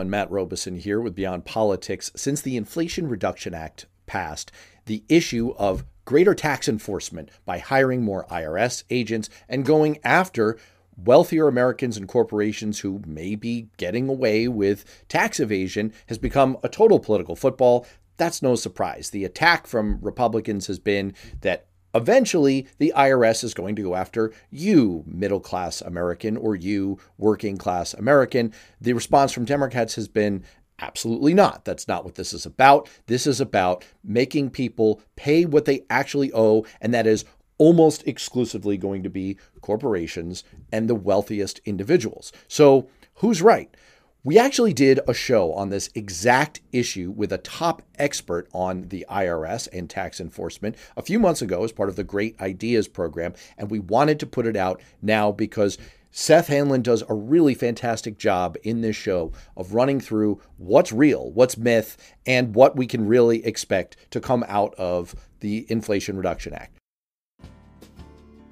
And Matt Robison here with Beyond Politics. Since the Inflation Reduction Act passed, the issue of greater tax enforcement by hiring more IRS agents and going after wealthier Americans and corporations who may be getting away with tax evasion has become a total political football. That's no surprise. The attack from Republicans has been that Eventually, the IRS is going to go after you, middle class American, or you, working class American. The response from Democrats has been absolutely not. That's not what this is about. This is about making people pay what they actually owe, and that is almost exclusively going to be corporations and the wealthiest individuals. So, who's right? We actually did a show on this exact issue with a top expert on the IRS and tax enforcement a few months ago as part of the Great Ideas program. And we wanted to put it out now because Seth Hanlon does a really fantastic job in this show of running through what's real, what's myth, and what we can really expect to come out of the Inflation Reduction Act.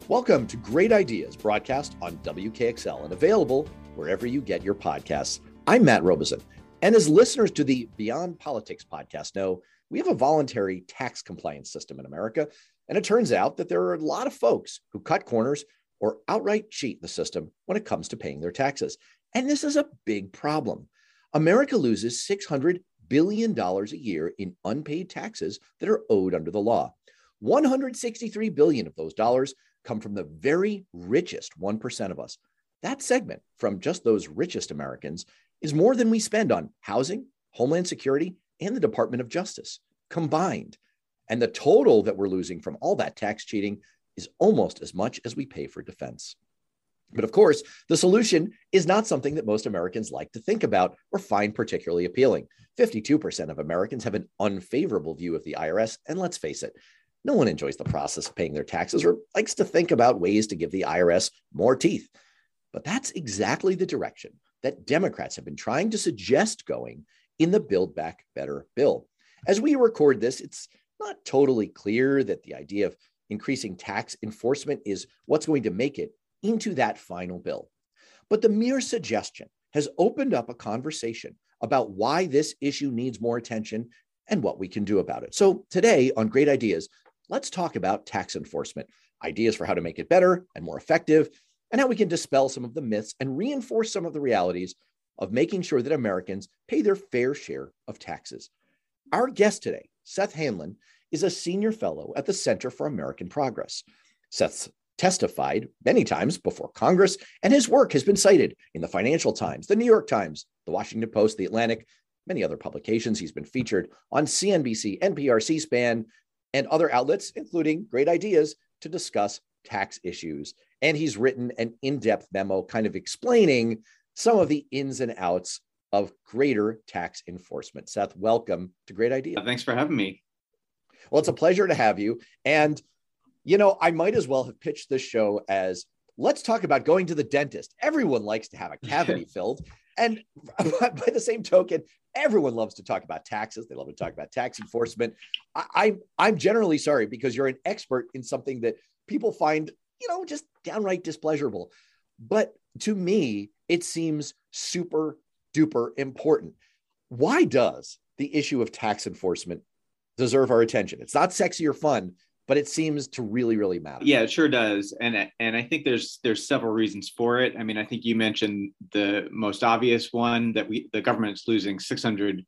Welcome to Great Ideas, broadcast on WKXL and available wherever you get your podcasts. I'm Matt Robison. And as listeners to the Beyond Politics podcast know, we have a voluntary tax compliance system in America. And it turns out that there are a lot of folks who cut corners or outright cheat the system when it comes to paying their taxes. And this is a big problem. America loses $600 billion a year in unpaid taxes that are owed under the law. 163 billion of those dollars come from the very richest 1% of us. That segment from just those richest Americans is more than we spend on housing, Homeland Security, and the Department of Justice combined. And the total that we're losing from all that tax cheating is almost as much as we pay for defense. But of course, the solution is not something that most Americans like to think about or find particularly appealing. 52% of Americans have an unfavorable view of the IRS. And let's face it, no one enjoys the process of paying their taxes or likes to think about ways to give the IRS more teeth. But that's exactly the direction that Democrats have been trying to suggest going in the Build Back Better bill. As we record this, it's not totally clear that the idea of increasing tax enforcement is what's going to make it into that final bill. But the mere suggestion has opened up a conversation about why this issue needs more attention and what we can do about it. So, today on Great Ideas, let's talk about tax enforcement, ideas for how to make it better and more effective, and how we can dispel some of the myths and reinforce some of the realities of making sure that Americans pay their fair share of taxes. Our guest today, Seth Hanlon, is a senior fellow at the Center for American Progress. Seth's testified many times before Congress, and his work has been cited in the Financial Times, the New York Times, the Washington Post, the Atlantic, many other publications. He's been featured on CNBC, NPR, C SPAN, and other outlets, including Great Ideas, to discuss tax issues. And he's written an in depth memo kind of explaining some of the ins and outs of greater tax enforcement. Seth, welcome to Great Idea. Thanks for having me. Well, it's a pleasure to have you. And, you know, I might as well have pitched this show as let's talk about going to the dentist. Everyone likes to have a cavity filled. And by the same token, everyone loves to talk about taxes. They love to talk about tax enforcement. I, I, I'm generally sorry because you're an expert in something that people find, you know, just downright displeasurable. But to me, it seems super duper important. Why does the issue of tax enforcement deserve our attention? It's not sexy or fun, but it seems to really really matter yeah it sure does and and i think there's there's several reasons for it i mean i think you mentioned the most obvious one that we the government's losing 600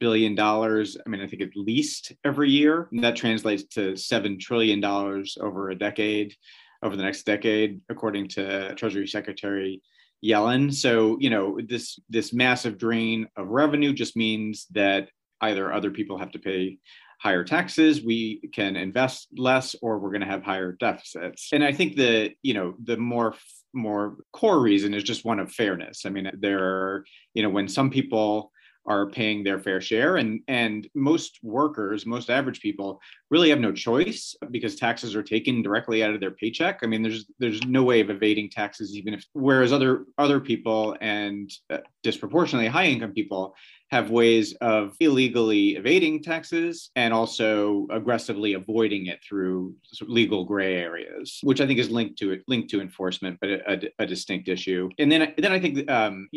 billion dollars i mean i think at least every year and that translates to 7 trillion dollars over a decade over the next decade, according to Treasury Secretary Yellen. So, you know, this this massive drain of revenue just means that either other people have to pay higher taxes, we can invest less, or we're going to have higher deficits. And I think the, you know, the more more core reason is just one of fairness. I mean, there are, you know, when some people are paying their fair share and and most workers most average people really have no choice because taxes are taken directly out of their paycheck i mean there's there's no way of evading taxes even if whereas other other people and uh, disproportionately high income people have ways of illegally evading taxes and also aggressively avoiding it through legal gray areas, which I think is linked to it, linked to enforcement, but a, a, a distinct issue. And then, then I think um,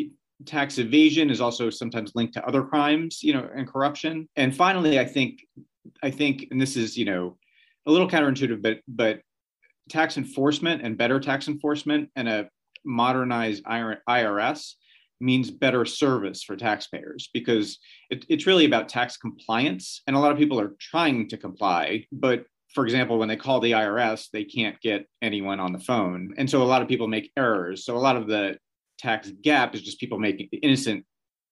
tax evasion is also sometimes linked to other crimes, you know, and corruption. And finally, I think, I think, and this is, you know, a little counterintuitive, but but tax enforcement and better tax enforcement and a modernized IRS means better service for taxpayers because it, it's really about tax compliance. And a lot of people are trying to comply, but for example, when they call the IRS, they can't get anyone on the phone. And so a lot of people make errors. So a lot of the tax gap is just people making innocent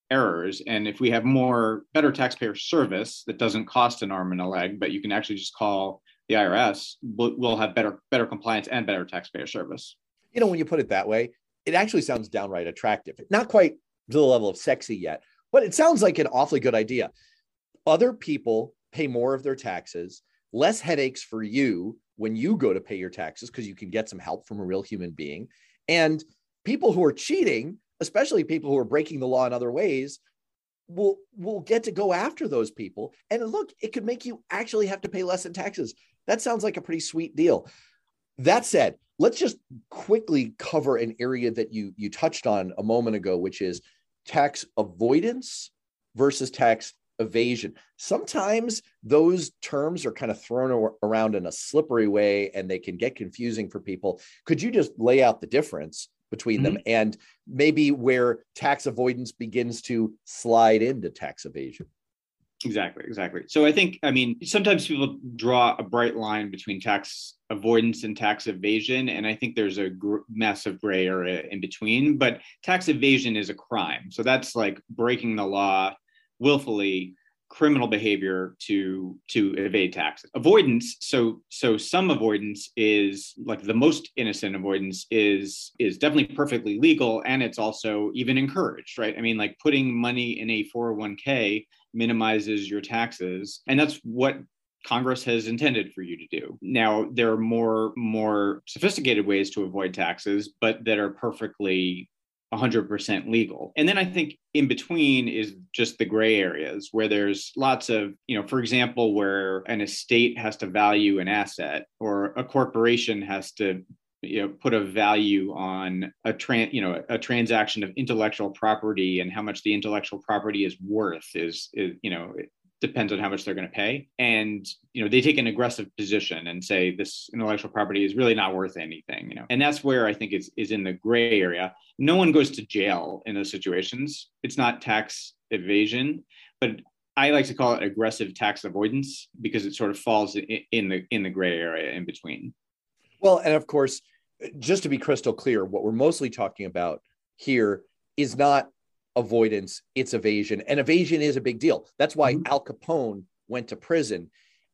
errors. And if we have more better taxpayer service that doesn't cost an arm and a leg, but you can actually just call the IRS, we'll, we'll have better better compliance and better taxpayer service. You know, when you put it that way, it actually sounds downright attractive. Not quite to the level of sexy yet, but it sounds like an awfully good idea. Other people pay more of their taxes, less headaches for you when you go to pay your taxes because you can get some help from a real human being. And people who are cheating, especially people who are breaking the law in other ways, will will get to go after those people. And look, it could make you actually have to pay less in taxes. That sounds like a pretty sweet deal. That said, let's just quickly cover an area that you you touched on a moment ago, which is tax avoidance versus tax evasion. Sometimes those terms are kind of thrown around in a slippery way and they can get confusing for people. Could you just lay out the difference between mm-hmm. them and maybe where tax avoidance begins to slide into tax evasion? Exactly, exactly. So I think, I mean, sometimes people draw a bright line between tax avoidance and tax evasion, and I think there's a gr- massive gray area in between. But tax evasion is a crime, so that's like breaking the law willfully criminal behavior to to evade taxes avoidance so so some avoidance is like the most innocent avoidance is is definitely perfectly legal and it's also even encouraged right i mean like putting money in a 401k minimizes your taxes and that's what Congress has intended for you to do. Now, there are more more sophisticated ways to avoid taxes, but that are perfectly 100% legal. And then I think in between is just the gray areas where there's lots of, you know, for example, where an estate has to value an asset or a corporation has to you know put a value on a tran you know a transaction of intellectual property and how much the intellectual property is worth is, is you know depends on how much they're going to pay. And you know they take an aggressive position and say this intellectual property is really not worth anything you know? And that's where i think is is in the gray area. No one goes to jail in those situations. It's not tax evasion but i like to call it aggressive tax avoidance because it sort of falls in, in the in the gray area in between. Well and of course just to be crystal clear what we're mostly talking about here is not avoidance, it's evasion. And evasion is a big deal. That's why mm-hmm. Al Capone went to prison.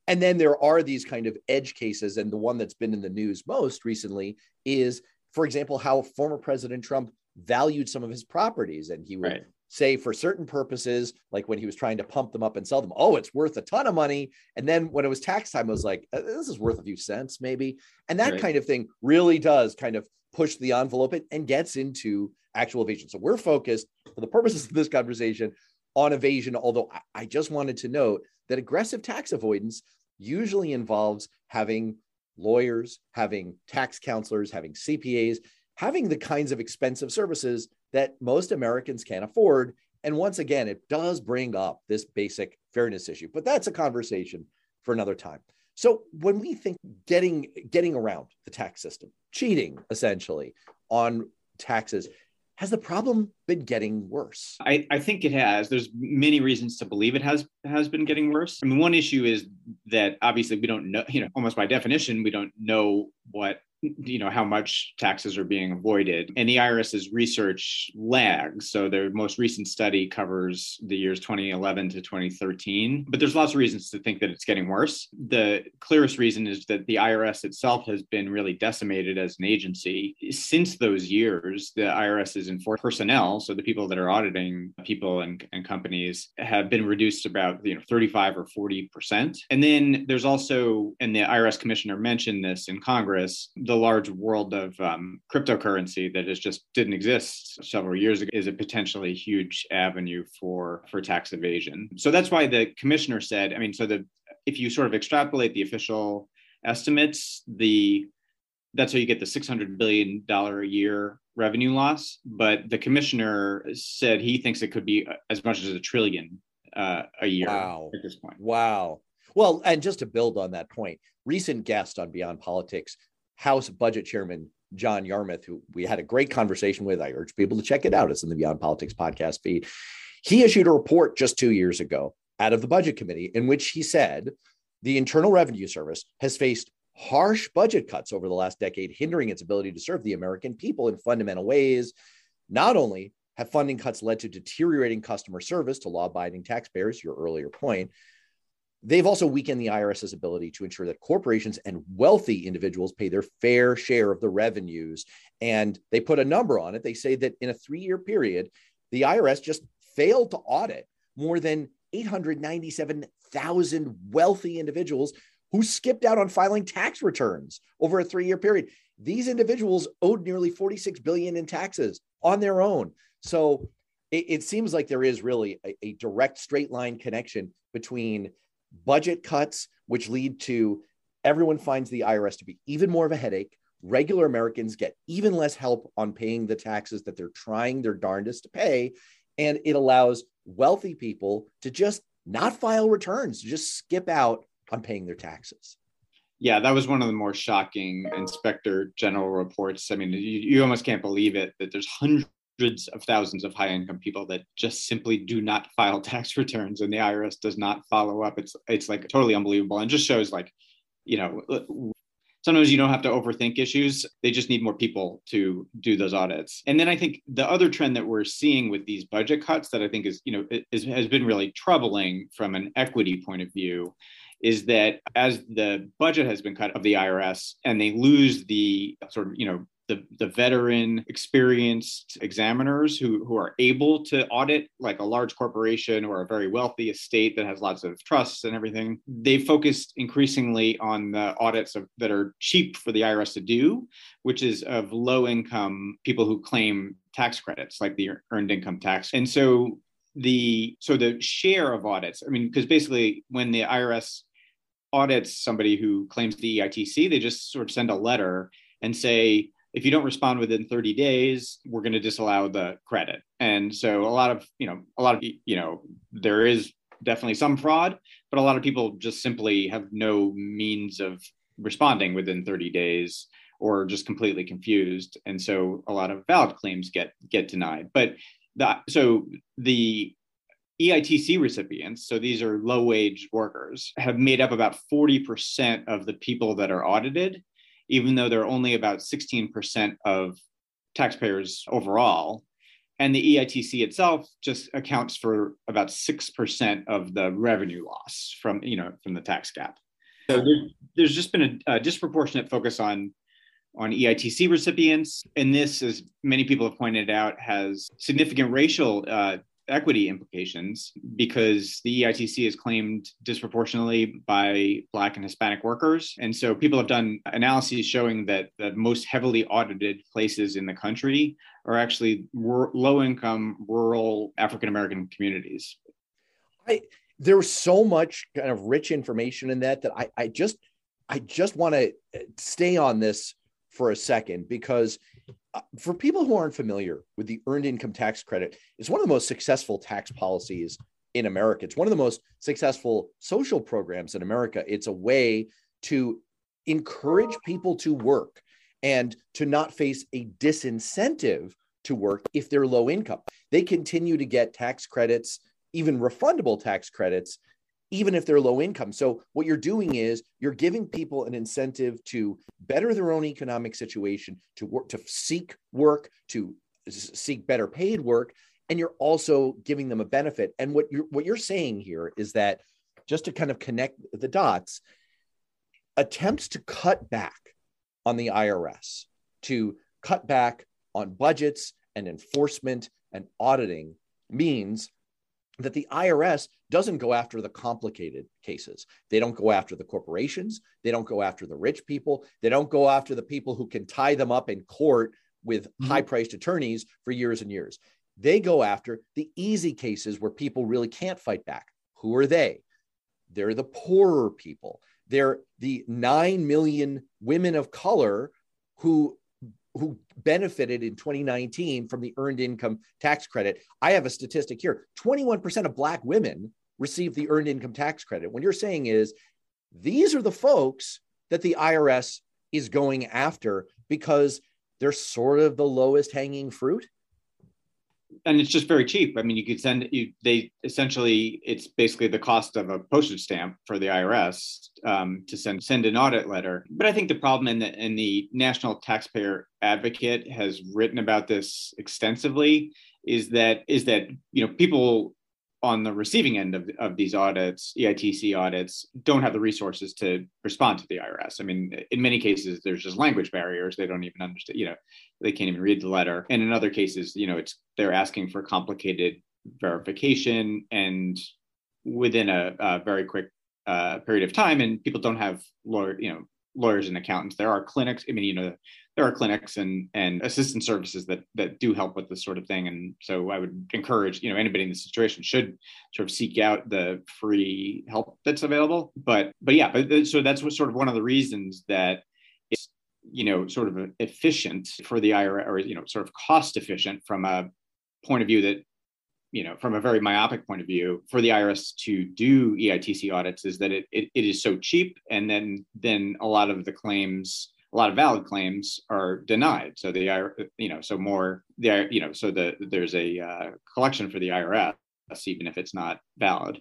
And then there are these kind of edge cases. And the one that's been in the news most recently is, for example, how former President Trump valued some of his properties. And he would right. say, for certain purposes, like when he was trying to pump them up and sell them, oh, it's worth a ton of money. And then when it was tax time, I was like, uh, this is worth a few cents, maybe. And that right. kind of thing really does kind of push the envelope and gets into actual evasion. So we're focused for the purposes of this conversation on evasion, although I just wanted to note that aggressive tax avoidance usually involves having lawyers, having tax counselors, having CPAs, having the kinds of expensive services that most Americans can't afford. And once again, it does bring up this basic fairness issue, but that's a conversation for another time. So when we think getting getting around the tax system, cheating essentially on taxes, has the problem been getting worse? I, I think it has. There's many reasons to believe it has has been getting worse. I mean, one issue is that obviously we don't know, you know, almost by definition, we don't know what you know how much taxes are being avoided. And the irs's research lags. So their most recent study covers the years 2011 to 2013 but there's lots of reasons to think that it's getting worse. The clearest reason is that the irs itself has been really decimated as an agency. Since those years the irs is enforced personnel so the people that are auditing people and, and companies have been reduced about you know 35 or 40 percent. And then there's also and the irs commissioner mentioned this in congress the large world of um, cryptocurrency that is just didn't exist several years ago is a potentially huge avenue for for tax evasion. So that's why the commissioner said, I mean, so the if you sort of extrapolate the official estimates, the that's how you get the 600 billion dollar a year revenue loss, but the commissioner said he thinks it could be as much as a trillion uh, a year wow. at this point. Wow. Well, and just to build on that point, recent guest on Beyond Politics, House Budget Chairman John Yarmuth, who we had a great conversation with. I urge people to check it out. It's in the Beyond Politics podcast feed. He issued a report just two years ago out of the Budget Committee in which he said the Internal Revenue Service has faced harsh budget cuts over the last decade, hindering its ability to serve the American people in fundamental ways. Not only have funding cuts led to deteriorating customer service to law abiding taxpayers, your earlier point, they've also weakened the IRS's ability to ensure that corporations and wealthy individuals pay their fair share of the revenues. And they put a number on it. They say that in a three year period, the IRS just failed to audit more than 897,000 wealthy individuals who skipped out on filing tax returns over a three-year period. These individuals owed nearly 46 billion in taxes on their own. So it, it seems like there is really a, a direct straight line connection between budget cuts, which lead to everyone finds the IRS to be even more of a headache. Regular Americans get even less help on paying the taxes that they're trying their darndest to pay. And it allows wealthy people to just not file returns, to just skip out on paying their taxes. Yeah, that was one of the more shocking inspector general reports. I mean, you, you almost can't believe it that there's hundreds of thousands of high income people that just simply do not file tax returns and the IRS does not follow up. It's it's like totally unbelievable and just shows like, you know, sometimes you don't have to overthink issues. They just need more people to do those audits. And then I think the other trend that we're seeing with these budget cuts that I think is, you know, is, has been really troubling from an equity point of view is that as the budget has been cut of the IRS and they lose the sort of, you know, the, the veteran experienced examiners who, who are able to audit like a large corporation or a very wealthy estate that has lots of trusts and everything. They focused increasingly on the audits of, that are cheap for the irs to do which is of low income people who claim tax credits like the earned income tax. And so the so the share of audits i mean because basically when the irs audits somebody who claims the EITC, they just sort of send a letter and say, if you don't respond within 30 days, we're going to disallow the credit. And so a lot of, you know, a lot of, you know, there is definitely some fraud, but a lot of people just simply have no means of responding within 30 days or just completely confused. And so a lot of valid claims get get denied. But that so the EITC recipients, so these are low wage workers, have made up about 40% of the people that are audited, even though they're only about 16% of taxpayers overall. And the EITC itself just accounts for about 6% of the revenue loss from, you know, from the tax gap. So there, there's just been a, a disproportionate focus on on EITC recipients. And this, as many people have pointed out, has significant racial uh, equity implications because the EITC is claimed disproportionately by Black and Hispanic workers. And so people have done analyses showing that the most heavily audited places in the country are actually r- low income, rural African American communities. I, there was so much kind of rich information in that that I, I just I just want to stay on this for a second because Uh, for people who aren't familiar with the earned income tax credit, it's one of the most successful tax policies in America. It's one of the most successful social programs in America. It's a way to encourage people to work and to not face a disincentive to work if they're low income. They continue to get tax credits, even refundable tax credits, even if they're low income. So what you're doing is you're giving people an incentive to better their own economic situation, to work, to seek work, to seek better paid work, and you're also giving them a benefit. And what you're what you're saying here is that just to kind of connect the dots, attempts to cut back on the IRS, to cut back on budgets and enforcement and auditing means that the IRS doesn't go after the complicated cases. They don't go after the corporations. They don't go after the rich people. They don't go after the people who can tie them up in court with mm-hmm. high priced attorneys for years and years. They go after the easy cases where people really can't fight back. Who are they? They're the poorer people. They're the 9 million women of color who who benefited in 2019 from the earned income tax credit. I have a statistic here 21% of Black women receive the earned income tax credit. What you're saying is these are the folks that the IRS is going after because they're sort of the lowest hanging fruit and it's just very cheap. I mean, you could send you. They essentially, it's basically the cost of a postage stamp for the IRS um, to send send an audit letter. But I think the problem in the in the National Taxpayer Advocate has written about this extensively is that is that you know people on the receiving end of, of these audits, EITC audits, don't have the resources to respond to the IRS. I mean, in many cases, there's just language barriers. They don't even understand, you know, they can't even read the letter. And in other cases, you know, it's they're asking for complicated verification and within a, a very quick uh, period of time. And people don't have lawyer, you know, lawyers and accountants. There are clinics. I mean, you know, there are clinics and and assistant services that that do help with this sort of thing. And so I would encourage, you know, anybody in the situation should sort of seek out the free help that's available. But but yeah, but so that's what sort of one of the reasons that it's you know sort of efficient for the IRS or you know sort of cost efficient from a point of view that you know, from a very myopic point of view, for the IRS to do EITC audits is that it, it, it is so cheap, and then then a lot of the claims, a lot of valid claims, are denied. So the you know, so more there, you know, so the there's a uh, collection for the IRS even if it's not valid.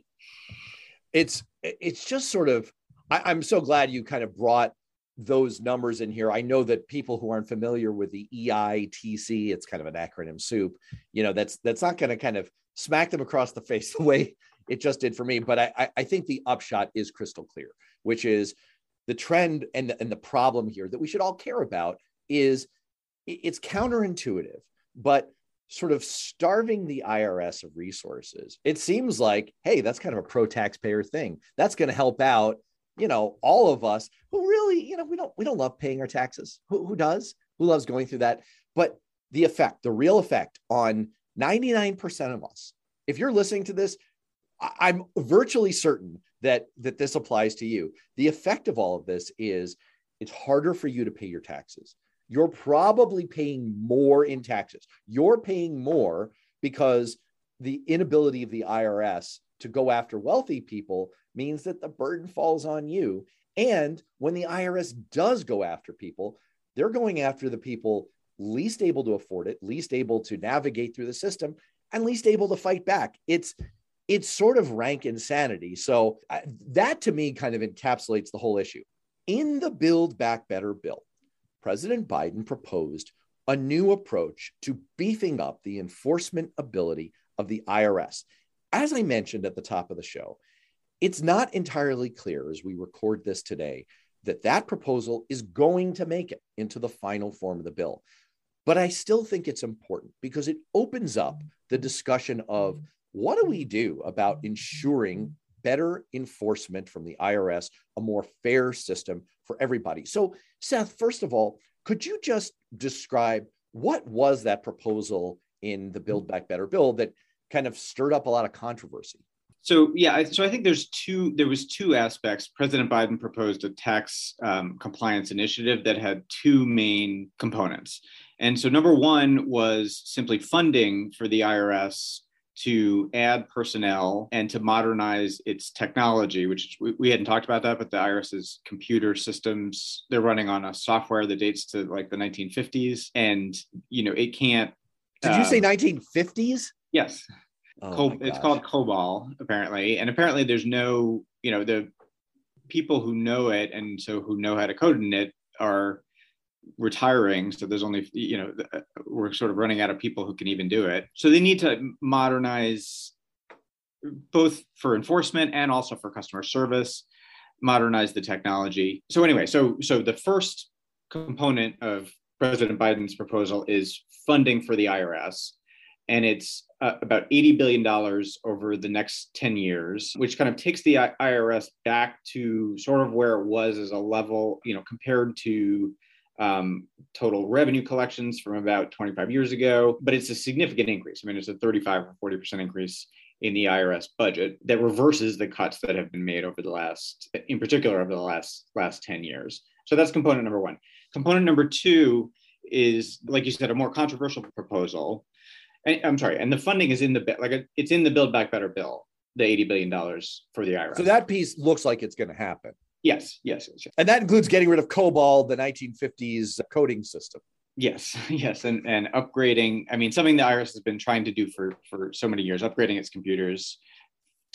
It's it's just sort of. I, I'm so glad you kind of brought those numbers in here. I know that people who aren't familiar with the EITC, it's kind of an acronym soup, you know, that's that's not going to kind of smack them across the face the way it just did for me. But I, I think the upshot is crystal clear, which is the trend and the, and the problem here that we should all care about is it's counterintuitive, but sort of starving the IRS of resources. It seems like, hey, that's kind of a pro taxpayer thing. That's going to help out you know, all of us who really, you know, we don't we don't love paying our taxes. Who, who does? Who loves going through that? But the effect, the real effect on 99% of us, if you're listening to this, I'm virtually certain that that this applies to you. The effect of all of this is it's harder for you to pay your taxes. You're probably paying more in taxes. You're paying more because the inability of the IRS to go after wealthy people means that the burden falls on you. And when the IRS does go after people, they're going after the people least able to afford it, least able to navigate through the system, and least able to fight back. It's it's sort of rank insanity. So uh, that to me kind of encapsulates the whole issue. In the Build Back Better bill, President Biden proposed a new approach to beefing up the enforcement ability of the IRS. As I mentioned at the top of the show, it's not entirely clear as we record this today that that proposal is going to make it into the final form of the bill. But I still think it's important because it opens up the discussion of what do we do about ensuring better enforcement from the IRS, a more fair system for everybody. So, Seth, first of all, could you just describe what was that proposal in the Build Back Better bill that kind of stirred up a lot of controversy? So yeah, so I think there's two. There was two aspects. President Biden proposed a tax um, compliance initiative that had two main components, and so number one was simply funding for the IRS to add personnel and to modernize its technology, which we, we, hadn't talked about that, but the IRS's computer systems, they're running on a software that dates to like the 1950s. And, you know, it can't. Did you say 1950s? Um, yes. Oh it's called COBOL apparently, and apparently there's no, you know, the people who know it and so who know how to code in it are retiring. So there's only, you know, uh, we're sort of running out of people who can even do it. So they need to modernize both for enforcement and also for customer service, modernize the technology. So anyway, so so the first component of President Biden's proposal is funding for the IRS and it's uh, about $80 billion over the next 10 years, which kind of takes the IRS back to sort of where it was as a level, you know, compared to um, total revenue collections from about 25 years ago. But it's a significant increase. I mean, it's a 35 or 40% increase in the IRS budget that reverses the cuts that have been made over the last, in particular, over the last last 10 years. So that's component number one. Component number two is, like you said, a more controversial proposal. And, I'm sorry, and the funding is in the like it's in the Build Back Better bill, the eighty billion dollars for the IRS. So that piece looks like it's going to happen. Yes, yes, yes, yes. And that includes getting rid of COBOL, the 1950s coding system. Yes, yes, and and upgrading. I mean, something the IRS has been trying to do for for so many years, upgrading its computers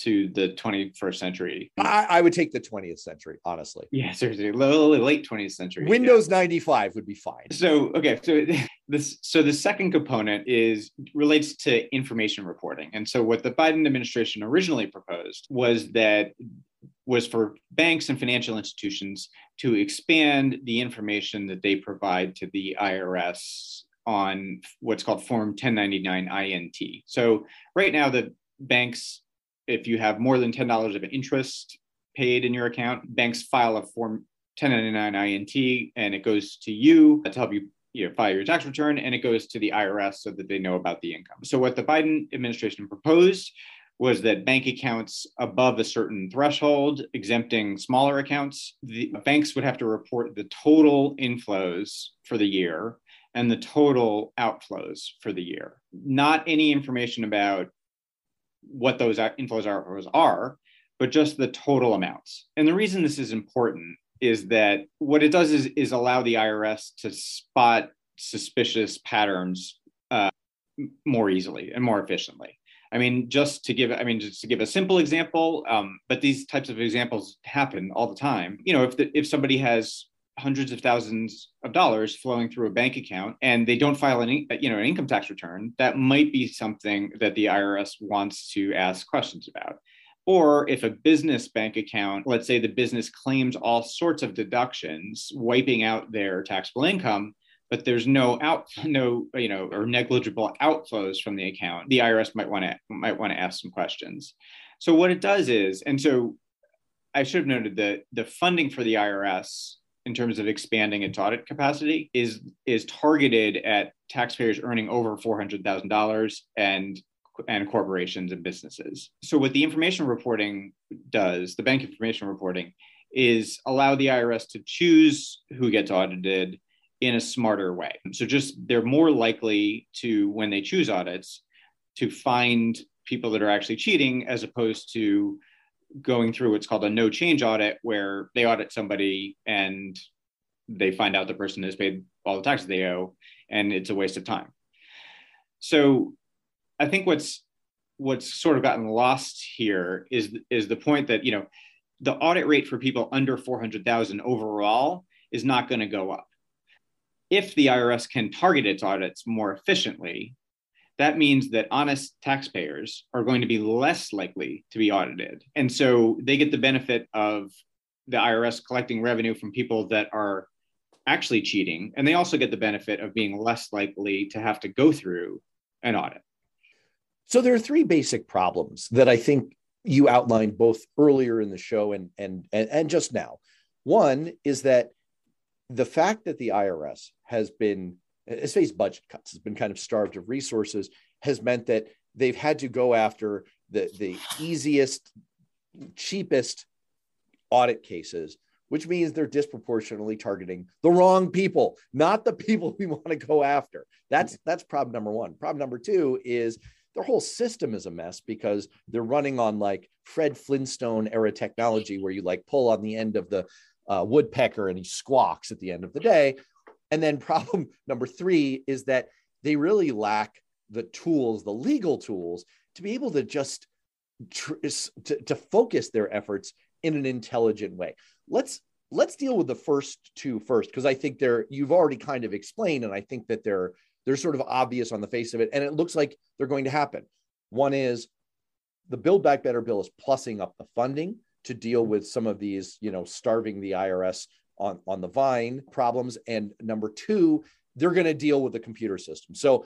to the 21st century. I, I would take the 20th century, honestly. Yeah, seriously, late 20th century. Windows yeah. 95 would be fine. So okay, so this so the second component is relates to information reporting, and so what the Biden administration originally proposed was that was for banks and financial institutions to expand the information that they provide to the IRS on what's called Form 1099 INT. So right now, the banks if you have more than $10 of interest paid in your account, banks file a form 1099 INT and it goes to you to help you you know, file your tax return and it goes to the IRS so that they know about the income. So what the Biden administration proposed was that bank accounts above a certain threshold, exempting smaller accounts, the banks would have to report the total inflows for the year and the total outflows for the year. Not any information about what those inflows outflows are, but just the total amounts. And the reason this is important is that what it does is, is allow the IRS to spot suspicious patterns uh, more easily and more efficiently. I mean, just to give, I mean, just to give a simple example, um, but these types of examples happen all the time. You know, if the, if somebody has hundreds of thousands of dollars flowing through a bank account and they don't file any you know an income tax return that might be something that the IRS wants to ask questions about. Or if a business bank account let's say the business claims all sorts of deductions wiping out their taxable income but there's no out no you know or negligible outflows from the account the IRS might want to might want to ask some questions. So what it does is and so I should have noted that the funding for the IRS in terms of expanding its audit capacity is is targeted at taxpayers earning over $400,000 and and corporations and businesses. So what the information reporting does, the bank information reporting is allow the IRS to choose who gets audited in a smarter way. So just they're more likely to when they choose audits to find people that are actually cheating as opposed to going through what's called a no change audit, where they audit somebody and they find out the person has paid all the taxes they owe, and it's a waste of time. So, I think what's what's sort of gotten lost here is is the point that you know the audit rate for people under 400,000 overall is not going to go up. If the IRS can target its audits more efficiently, that means that honest taxpayers are going to be less likely to be audited. And so they get the benefit of the IRS collecting revenue from people that are actually cheating. And they also get the benefit of being less likely to have to go through an audit. So there are three basic problems that I think you outlined both earlier in the show and, and, and, and just now. One is that the fact that the IRS has been has faced budget cuts, has been kind of starved of resources, has meant that they've had to go after the, the easiest, cheapest audit cases, which means they're disproportionately targeting the wrong people, not the people we want to go after. That's that's problem number one. Problem number two is their whole system is a mess because they're running on like Fred Flintstone era technology where you like pull on the end of the uh, woodpecker and he squawks at the end of the day. And then problem number three is that they really lack the tools, the legal tools, to be able to just tr- to, to focus their efforts in an intelligent way. Let's let's deal with the first two first because I think they're you've already kind of explained, and I think that they're they're sort of obvious on the face of it, and it looks like they're going to happen. One is the Build Back Better bill is plussing up the funding to deal with some of these, you know, starving the IRS on, on the Vine problems. And number two, they're going to deal with the computer system. So,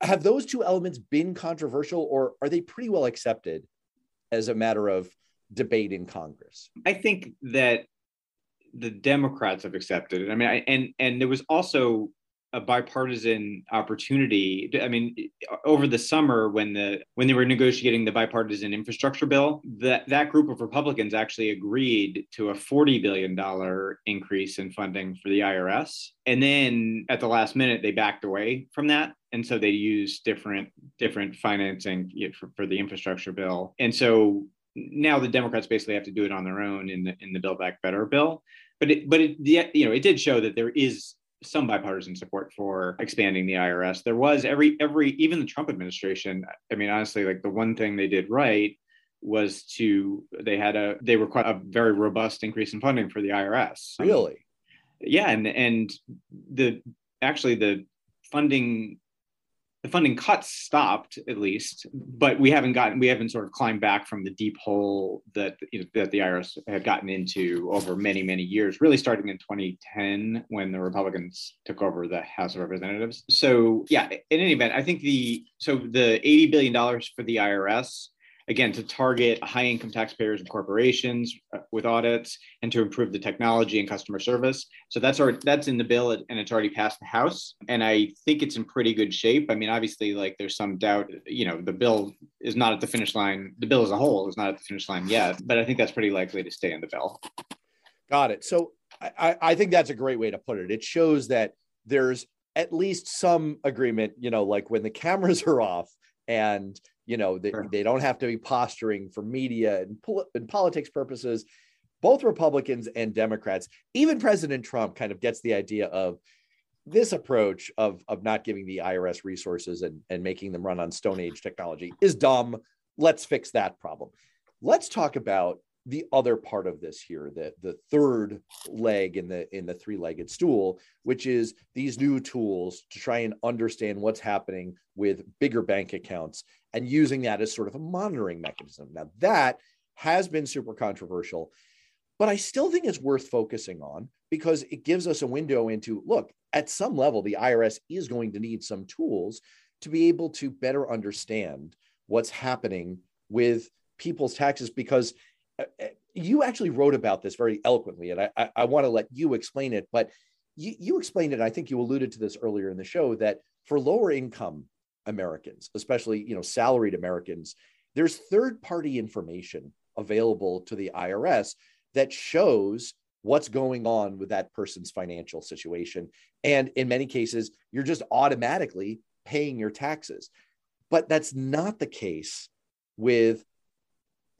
have those two elements been controversial or are they pretty well accepted as a matter of debate in Congress? I think that the Democrats have accepted it. I mean, I, and and there was also a bipartisan opportunity. I mean, over the summer when the when they were negotiating the bipartisan infrastructure bill, that that group of Republicans actually agreed to a forty billion dollar increase in funding for the IRS, and then at the last minute they backed away from that, and so they used different different financing for, for the infrastructure bill, and so now the Democrats basically have to do it on their own in the in the Build Back Better bill. But it, but it, you know, it did show that there is some bipartisan support for expanding the IRS. There was every every even the Trump administration. I mean, honestly, like the one thing they did right was to they had a they were quite a very robust increase in funding for the IRS. Really? Um, yeah, and and the actually the funding the funding cuts stopped at least, but we haven't gotten we haven't sort of climbed back from the deep hole that you know, that the IRS had gotten into over many many years. Really starting in 2010 when the Republicans took over the House of Representatives. So yeah, in any event, I think the so the 80 billion dollars for the IRS again to target high income taxpayers and corporations uh, with audits and to improve the technology and customer service. So that's our that's in the bill and it's already passed the house and i think it's in pretty good shape. I mean obviously like there's some doubt you know the bill is not at the finish line the bill as a whole is not at the finish line yet but i think that's pretty likely to stay in the bill. Got it. So i i think that's a great way to put it. It shows that there's at least some agreement you know like when the cameras are off and you know they, sure. they don't have to be posturing for media and, pol- and politics purposes. Both republicans and democrats even president trump kind of gets the idea of this approach of, of not giving the irs resources and, and making them run on stone age technology is dumb. Let's fix that problem. Let's talk about the other part of this here the the third leg in the in the three-legged stool which is these new tools to try and understand what's happening with bigger bank accounts and using that as sort of a monitoring mechanism. Now that has been super controversial but i still think it's worth focusing on because it gives us a window into look at some level the irs is going to need some tools to be able to better understand what's happening with people's taxes because Uh, uh, you actually wrote about this very eloquently, and I, I, I want to let you explain it. But you, you explained it. I think you alluded to this earlier in the show that for lower income Americans, especially you know salaried Americans, there's third party information available to the IRS that shows what's going on with that person's financial situation. And in many cases, you're just automatically paying your taxes. But that's not the case with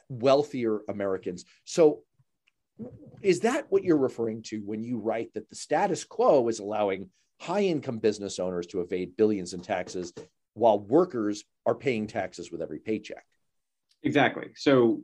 wealthier Americans. So, is that what you're referring to when you write that the status quo is allowing high income business owners to evade billions in taxes while workers are paying taxes with every paycheck? Exactly. So,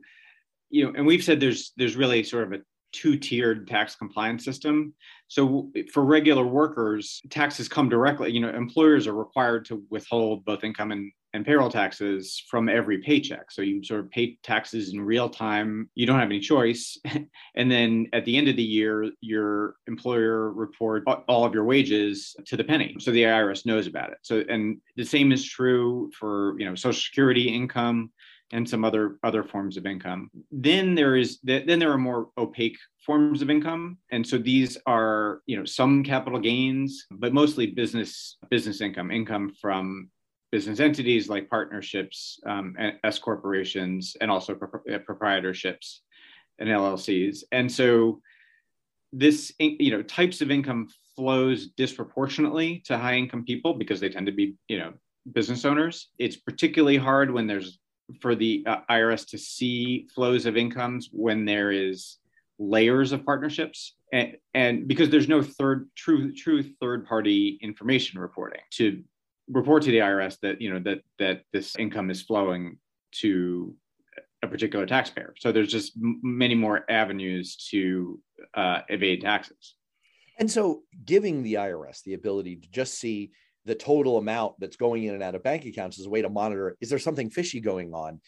you know, and we've said there's there's really sort of a two-tiered tax compliance system. So for regular workers, taxes come directly, you know, employers are required to withhold both income and and payroll taxes from every paycheck. So you sort of pay taxes in real time. You don't have any choice. and then at the end of the year, your employer report all of your wages to the penny. So the IRS knows about it. So and the same is true for, you know, social security income and some other other forms of income. Then there is then there are more opaque forms of income and so these are you know some capital gains but mostly business business income income from business entities like partnerships, um, S corporations, and also uh, proprietorships and LLCs. And so this, you know, types of income flows disproportionately to high income people because they tend to be, you know, business owners. It's particularly hard when there's for the uh, IRS to see flows of incomes when there is layers of partnerships and, and because there's no third true true third party information reporting to report to the IRS that you know that that this income is flowing to a particular taxpayer. So there's just many more avenues to uh, evade taxes. And so, giving the IRS the ability to just see the total amount that's going in and out of bank accounts as a way to monitor is there something fishy going on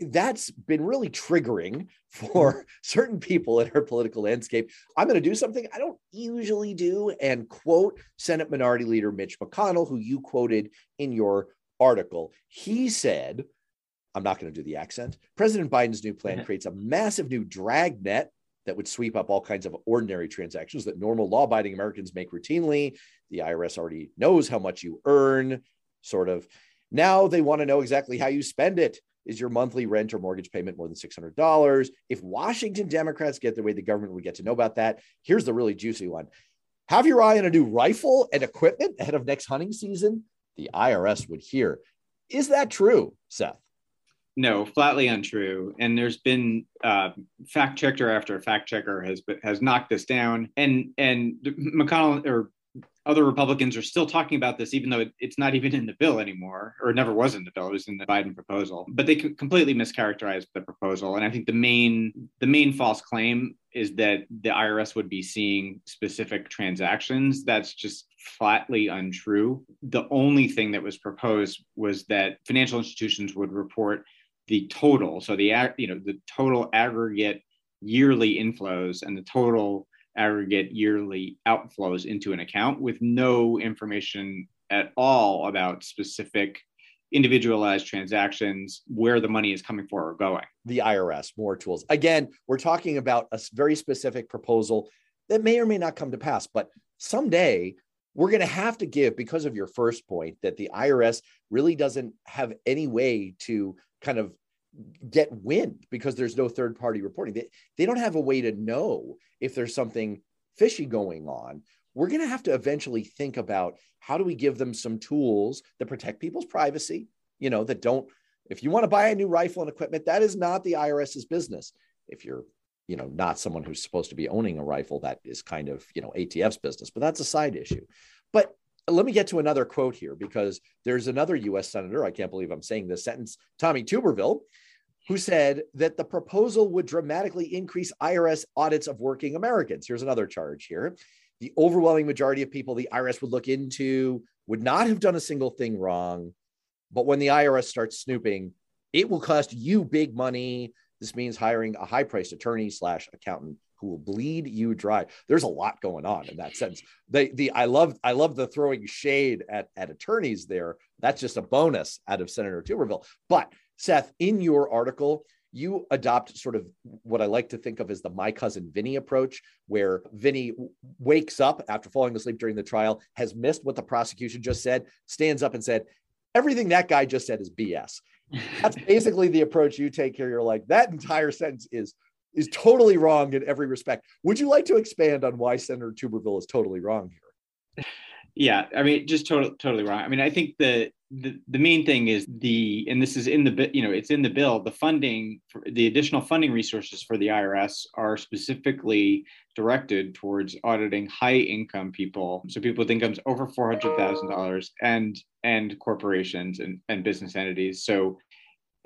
that's been really triggering for mm-hmm. certain people in our political landscape. I'm going to do something I don't usually do and quote Senate Minority Leader Mitch McConnell, who you quoted in your article. He said, I'm not going to do the accent. President Biden's new plan mm-hmm. creates a massive new dragnet that would sweep up all kinds of ordinary transactions that normal law abiding Americans make routinely. The IRS already knows how much you earn, sort of. Now they want to know exactly how you spend it. Is your monthly rent or mortgage payment more than $600? If Washington Democrats get their way, the government would get to know about that. Here's the really juicy one have your eye on a new rifle and equipment ahead of next hunting season? The IRS would hear. Is that true, Seth? No, flatly untrue. And there's been uh, fact checker after fact checker has has knocked this down. And and McConnell or other Republicans are still talking about this, even though it, it's not even in the bill anymore, or never was in the bill. It was in the Biden proposal. But they completely mischaracterized the proposal. And I think the main the main false claim is that the IRS would be seeing specific transactions. That's just flatly untrue. The only thing that was proposed was that financial institutions would report the total, so the you know the total aggregate yearly inflows and the total aggregate yearly outflows into an account with no information at all about specific individualized transactions, where the money is coming for or going. The IRS, more tools. Again, we're talking about a very specific proposal that may or may not come to pass, but someday we're going to have to give, because of your first point, that the IRS really doesn't have any way to kind of get wind because there's no third party reporting. They, they don't have a way to know if there's something fishy going on. We're going to have to eventually think about how do we give them some tools that protect people's privacy, you know, that don't, if you want to buy a new rifle and equipment, that is not the IRS's business. If you're, you know, not someone who's supposed to be owning a rifle, that is kind of, you know, ATF's business, but that's a side issue. But let me get to another quote here because there's another US senator, I can't believe I'm saying this sentence, Tommy Tuberville, who said that the proposal would dramatically increase IRS audits of working Americans. Here's another charge here. The overwhelming majority of people the IRS would look into would not have done a single thing wrong. But when the IRS starts snooping, it will cost you big money. This means hiring a high priced attorney slash accountant who will bleed you dry. There's a lot going on in that sense. The I love I love the throwing shade at, at attorneys there. That's just a bonus out of Senator Tuberville. But Seth, in your article, you adopt sort of what I like to think of as the my cousin Vinny approach, where Vinny wakes up after falling asleep during the trial, has missed what the prosecution just said, stands up and said, Everything that guy just said is BS. That's basically the approach you take here. You're like, that entire sentence is is totally wrong in every respect. Would you like to expand on why Senator Tuberville is totally wrong here? Yeah, I mean, just totally, totally wrong. I mean, I think the, the the main thing is the, and this is in the you know, it's in the bill. The funding, for, the additional funding resources for the IRS are specifically directed towards auditing high income people, so people with incomes over four hundred thousand dollars, and and corporations and and business entities. So,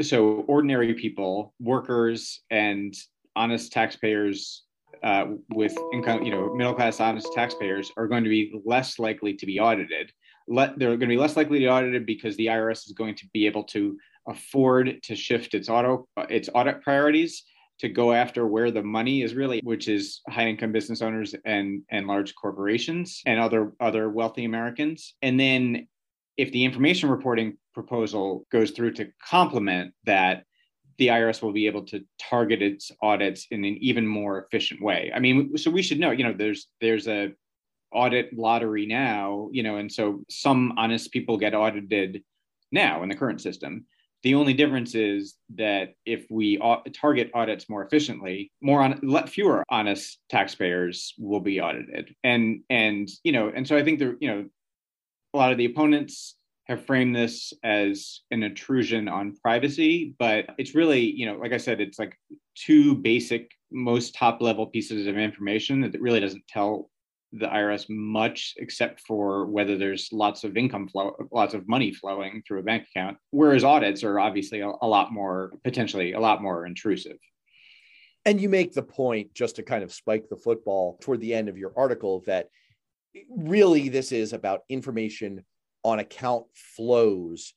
so ordinary people, workers, and honest taxpayers uh, with income, you know, middle class honest taxpayers are going to be less likely to be audited. Let, they're going to be less likely to be audited because the IRS is going to be able to afford to shift its auto its audit priorities to go after where the money is really, which is high income business owners and and large corporations and other other wealthy Americans. And then if the information reporting proposal goes through to complement that, the IRS will be able to target its audits in an even more efficient way. I mean, so we should know, you know, there's there's a audit lottery now, you know, and so some honest people get audited now in the current system. The only difference is that if we target audits more efficiently, more on fewer honest taxpayers will be audited, and and you know, and so I think there, you know, a lot of the opponents have framed this as an intrusion on privacy, but it's really, you know, like I said, it's like two basic, most top level pieces of information that really doesn't tell the IRS much except for whether there's lots of income flow, lots of money flowing through a bank account. Whereas audits are obviously a, a lot more, potentially a lot more intrusive. And you make the point, just to kind of spike the football toward the end of your article, that really this is about information on account flows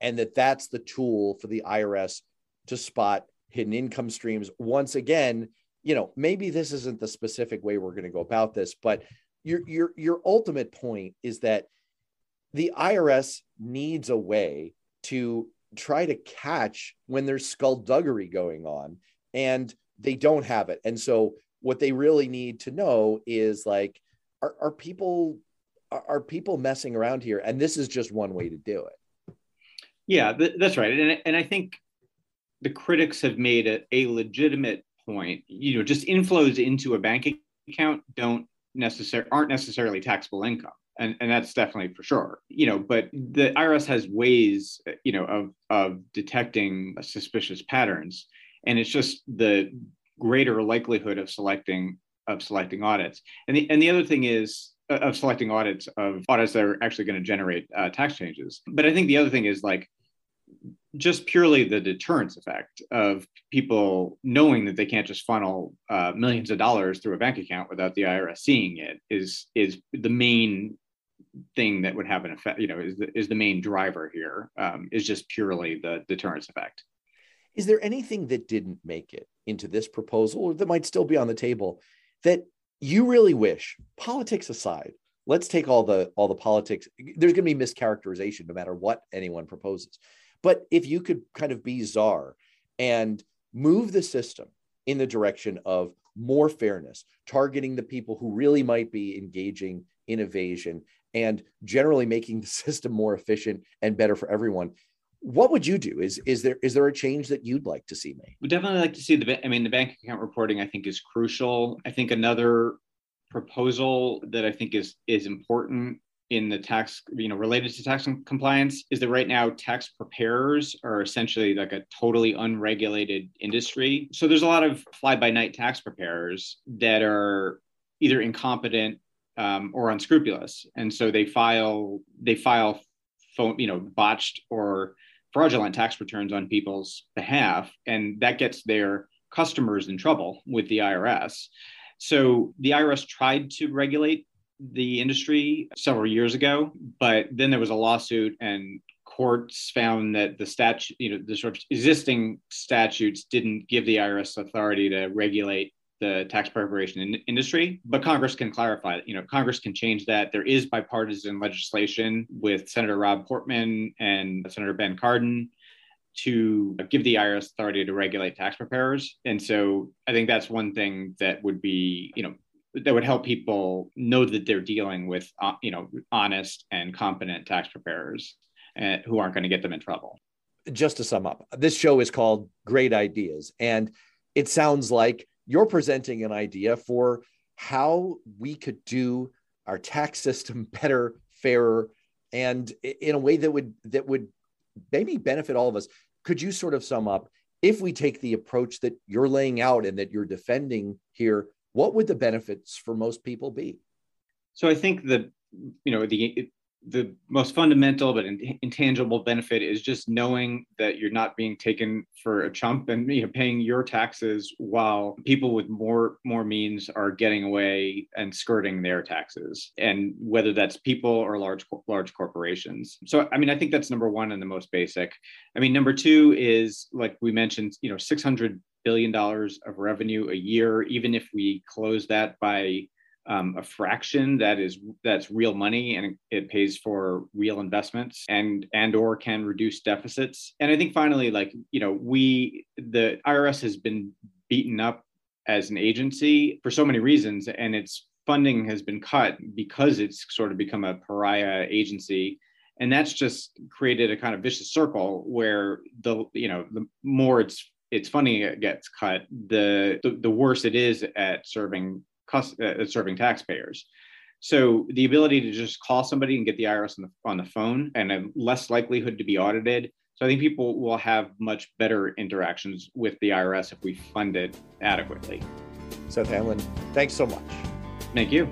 and that that's the tool for the IRS to spot hidden income streams. Once again, you know, maybe this isn't the specific way we're going to go about this, but your your your ultimate point is that the IRS needs a way to try to catch when there's skullduggery going on and they don't have it. And so what they really need to know is like are, are people are, are people messing around here? And this is just one way to do it. Yeah, th- that's right. And, and I think the critics have made a, a legitimate point. You know, just inflows into a bank account don't necessarily aren't necessarily taxable income. And, and that's definitely for sure you know but the irs has ways you know of of detecting suspicious patterns and it's just the greater likelihood of selecting of selecting audits and the and the other thing is uh, of selecting audits of audits that are actually going to generate uh, tax changes but i think the other thing is like just purely the deterrence effect of people knowing that they can't just funnel uh, millions of dollars through a bank account without the IRS seeing it is is the main thing that would have an effect. You know, is the, is the main driver here um, is just purely the deterrence effect. Is there anything that didn't make it into this proposal, or that might still be on the table, that you really wish, politics aside, let's take all the all the politics. There's going to be mischaracterization no matter what anyone proposes but if you could kind of be czar and move the system in the direction of more fairness, targeting the people who really might be engaging in evasion and generally making the system more efficient and better for everyone. What would you do? Is is there is there a change that you'd like to see made? We definitely like to see the. I mean, the bank account reporting I think is crucial. I think another proposal that I think is is important in the tax, you know, related to tax compliance is that right now tax preparers are essentially like a totally unregulated industry. So there's a lot of fly by night tax preparers that are either incompetent um, or unscrupulous, and so they file they file, phone, you know, botched or fraudulent tax returns on people's behalf, and that gets their customers in trouble with the IRS. So the IRS tried to regulate the industry several years ago, but then there was a lawsuit and courts found that the statute, you know, the sort of existing statutes didn't give the IRS authority to regulate the tax preparation in- industry. But Congress can clarify, you know, Congress can change that. There is bipartisan legislation with Senator Rob Portman and Senator Ben Cardin to give the IRS authority to regulate tax preparers. And so I think that's one thing that would be, you know, that would help people know that they're dealing with uh, you know honest and competent tax preparers uh, who aren't going to get them in trouble. Just to sum up this show is called great ideas and it sounds like you're presenting an idea for how we could do our tax system better fairer and in a way that would that would maybe benefit all of us. Could you sort of sum up if we take the approach that you're laying out and that you're defending here what would the benefits for most people be? So I think the you know the the most fundamental but intangible benefit is just knowing that you're not being taken for a chump and you know paying your taxes while people with more more means are getting away and skirting their taxes and whether that's people or large large corporations so i mean i think that's number one and the most basic i mean number two is like we mentioned you know 600 billion dollars of revenue a year even if we close that by um, a fraction that is that's real money and it pays for real investments and and or can reduce deficits. And i think finally like you know we the irs has been beaten up as an agency for so many reasons and its funding has been cut because it's sort of become a pariah agency. And that's just created a kind of vicious circle where the you know the more it's its funny it gets cut the, the, the worse it is at serving uh, serving taxpayers. So the ability to just call somebody and get the IRS on the, on the phone and a less likelihood to be audited. So I think people will have much better interactions with the IRS if we fund it adequately. Seth Hanlon, thanks so much. Thank you.